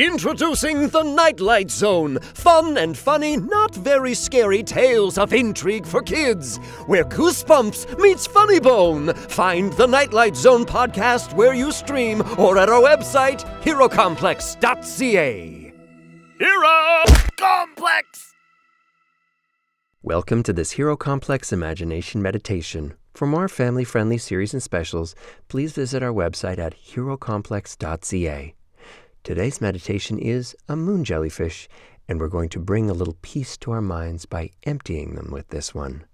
Introducing the Nightlight Zone. Fun and funny, not very scary tales of intrigue for kids. Where Goosebumps meets Funny Bone. Find the Nightlight Zone podcast where you stream or at our website, herocomplex.ca. Hero Complex! Welcome to this Hero Complex Imagination Meditation. For more family friendly series and specials, please visit our website at herocomplex.ca. Today's meditation is a moon jellyfish, and we're going to bring a little peace to our minds by emptying them with this one.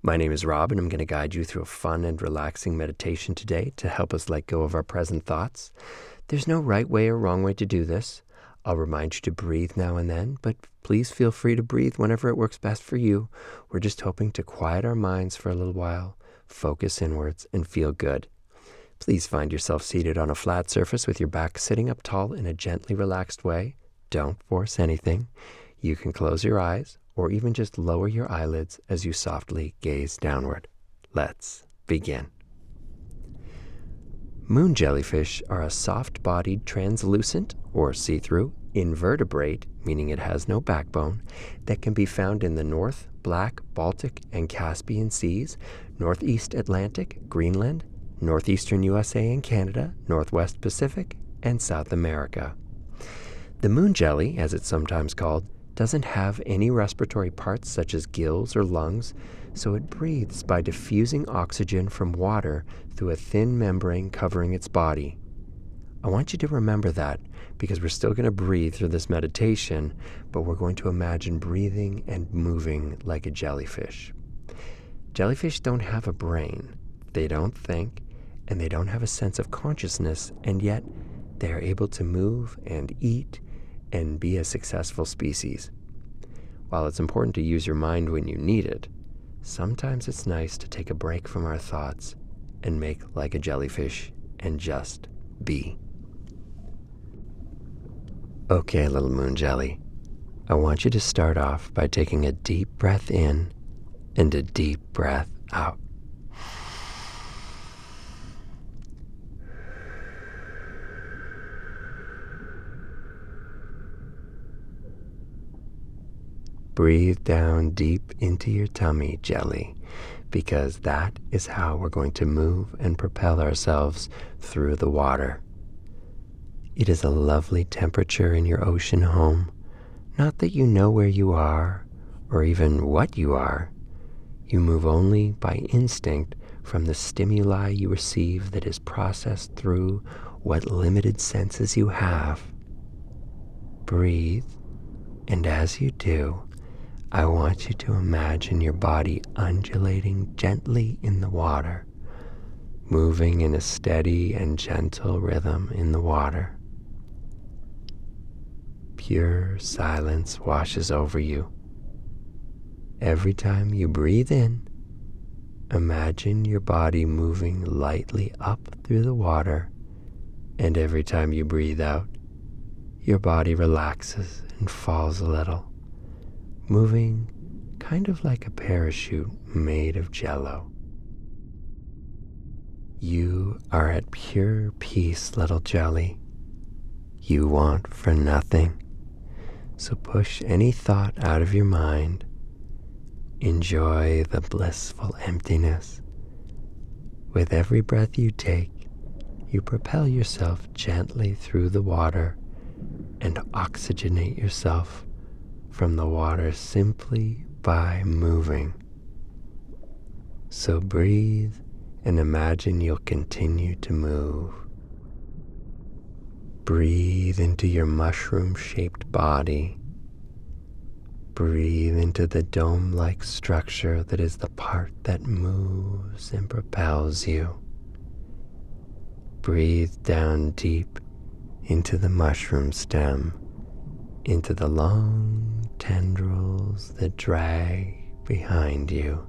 My name is Rob, and I'm going to guide you through a fun and relaxing meditation today to help us let go of our present thoughts. There's no right way or wrong way to do this. I'll remind you to breathe now and then, but please feel free to breathe whenever it works best for you. We're just hoping to quiet our minds for a little while, focus inwards, and feel good. Please find yourself seated on a flat surface with your back sitting up tall in a gently relaxed way. Don't force anything. You can close your eyes or even just lower your eyelids as you softly gaze downward. Let's begin. Moon jellyfish are a soft bodied, translucent, or see through, invertebrate, meaning it has no backbone, that can be found in the North, Black, Baltic, and Caspian Seas, Northeast Atlantic, Greenland, northeastern USA and Canada, northwest Pacific, and South America. The moon jelly, as it's sometimes called, doesn't have any respiratory parts such as gills or lungs, so it breathes by diffusing oxygen from water through a thin membrane covering its body. I want you to remember that because we're still going to breathe through this meditation, but we're going to imagine breathing and moving like a jellyfish. Jellyfish don't have a brain, they don't think, and they don't have a sense of consciousness, and yet they are able to move and eat and be a successful species. While it's important to use your mind when you need it, sometimes it's nice to take a break from our thoughts and make like a jellyfish and just be. Okay, little moon jelly, I want you to start off by taking a deep breath in and a deep breath out. Breathe down deep into your tummy, jelly, because that is how we're going to move and propel ourselves through the water. It is a lovely temperature in your ocean home. Not that you know where you are or even what you are. You move only by instinct from the stimuli you receive that is processed through what limited senses you have. Breathe, and as you do, I want you to imagine your body undulating gently in the water, moving in a steady and gentle rhythm in the water. Pure silence washes over you. Every time you breathe in, imagine your body moving lightly up through the water, and every time you breathe out, your body relaxes and falls a little moving kind of like a parachute made of jello. You are at pure peace, little jelly. You want for nothing. So push any thought out of your mind. Enjoy the blissful emptiness. With every breath you take, you propel yourself gently through the water and oxygenate yourself from the water simply by moving. So breathe and imagine you'll continue to move. Breathe into your mushroom shaped body. Breathe into the dome like structure that is the part that moves and propels you. Breathe down deep into the mushroom stem, into the long tendrils that drag behind you,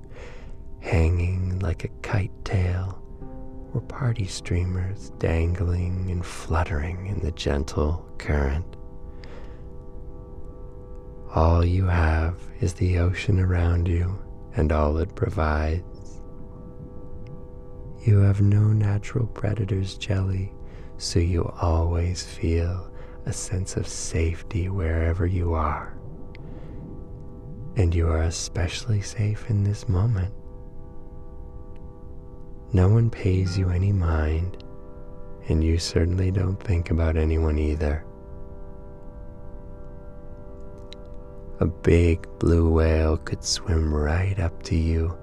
hanging like a kite tail, or party streamers dangling and fluttering in the gentle current. All you have is the ocean around you and all it provides. You have no natural predators, Jelly, so you always feel a sense of safety wherever you are. And you are especially safe in this moment. No one pays you any mind, and you certainly don't think about anyone either. A big blue whale could swim right up to you,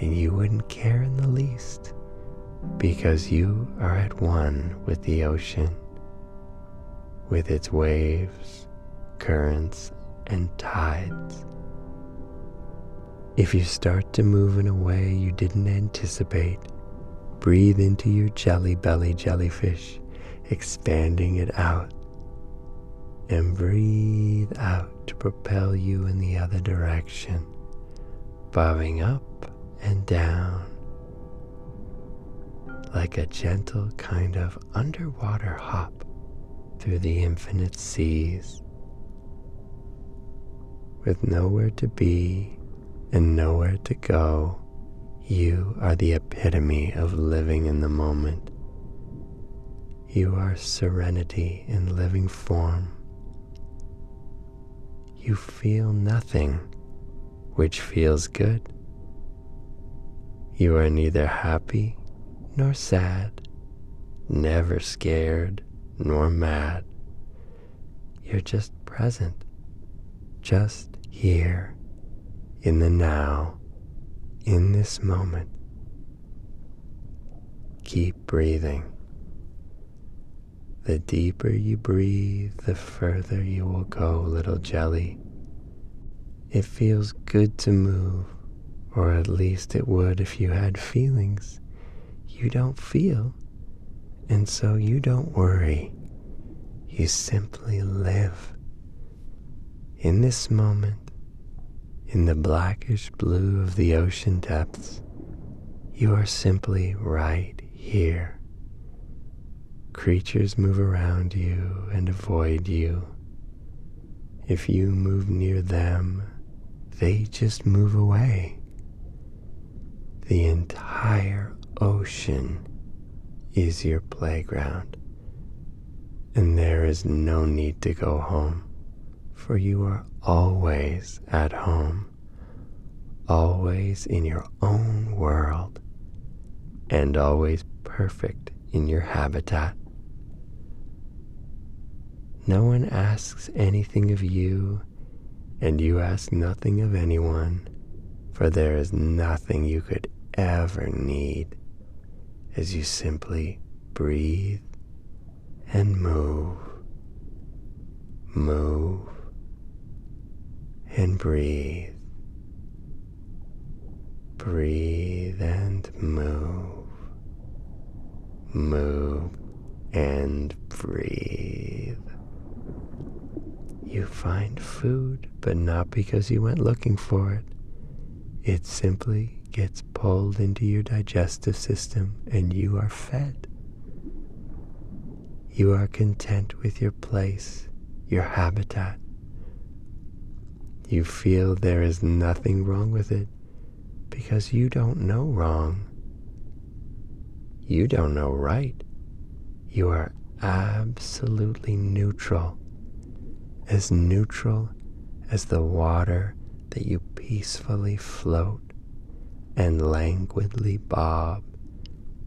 and you wouldn't care in the least because you are at one with the ocean, with its waves, currents, and tides. If you start to move in a way you didn't anticipate, breathe into your jelly belly jellyfish, expanding it out, and breathe out to propel you in the other direction, bobbing up and down like a gentle kind of underwater hop through the infinite seas. With nowhere to be and nowhere to go, you are the epitome of living in the moment. You are serenity in living form. You feel nothing, which feels good. You are neither happy nor sad, never scared nor mad. You're just present, just here in the now, in this moment. Keep breathing. The deeper you breathe, the further you will go, little jelly. It feels good to move, or at least it would if you had feelings. You don't feel, and so you don't worry. You simply live. In this moment, in the blackish blue of the ocean depths, you are simply right here. Creatures move around you and avoid you. If you move near them, they just move away. The entire ocean is your playground, and there is no need to go home for you are always at home, always in your own world, and always perfect in your habitat. No one asks anything of you, and you ask nothing of anyone, for there is nothing you could ever need as you simply breathe and move, move and breathe. Breathe and move. Move and breathe. You find food, but not because you went looking for it. It simply gets pulled into your digestive system and you are fed. You are content with your place, your habitat, you feel there is nothing wrong with it because you don't know wrong. You don't know right. You are absolutely neutral, as neutral as the water that you peacefully float and languidly bob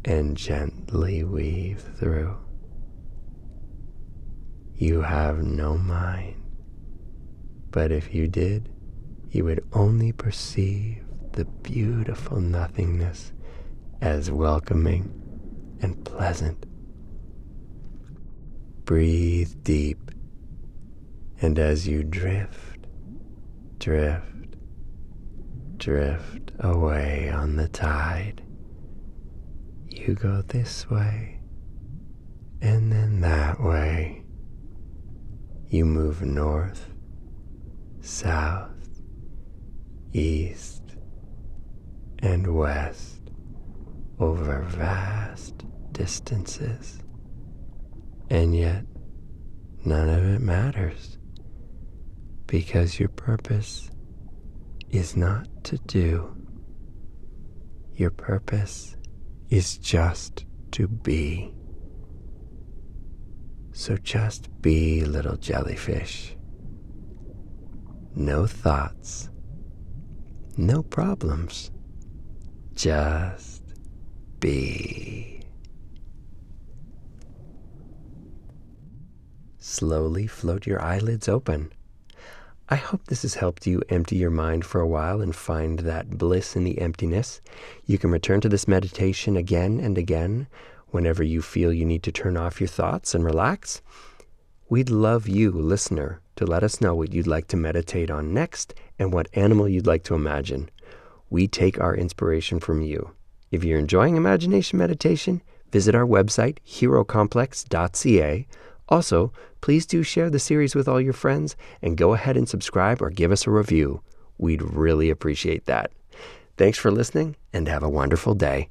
and gently weave through. You have no mind but if you did, you would only perceive the beautiful nothingness as welcoming and pleasant. Breathe deep, and as you drift, drift, drift away on the tide, you go this way and then that way. You move north south, east, and west over vast distances. And yet, none of it matters because your purpose is not to do. Your purpose is just to be. So just be, little jellyfish. No thoughts, no problems. Just be. Slowly float your eyelids open. I hope this has helped you empty your mind for a while and find that bliss in the emptiness. You can return to this meditation again and again whenever you feel you need to turn off your thoughts and relax. We'd love you, listener, to let us know what you'd like to meditate on next and what animal you'd like to imagine. We take our inspiration from you. If you're enjoying imagination meditation, visit our website, herocomplex.ca. Also, please do share the series with all your friends and go ahead and subscribe or give us a review. We'd really appreciate that. Thanks for listening and have a wonderful day.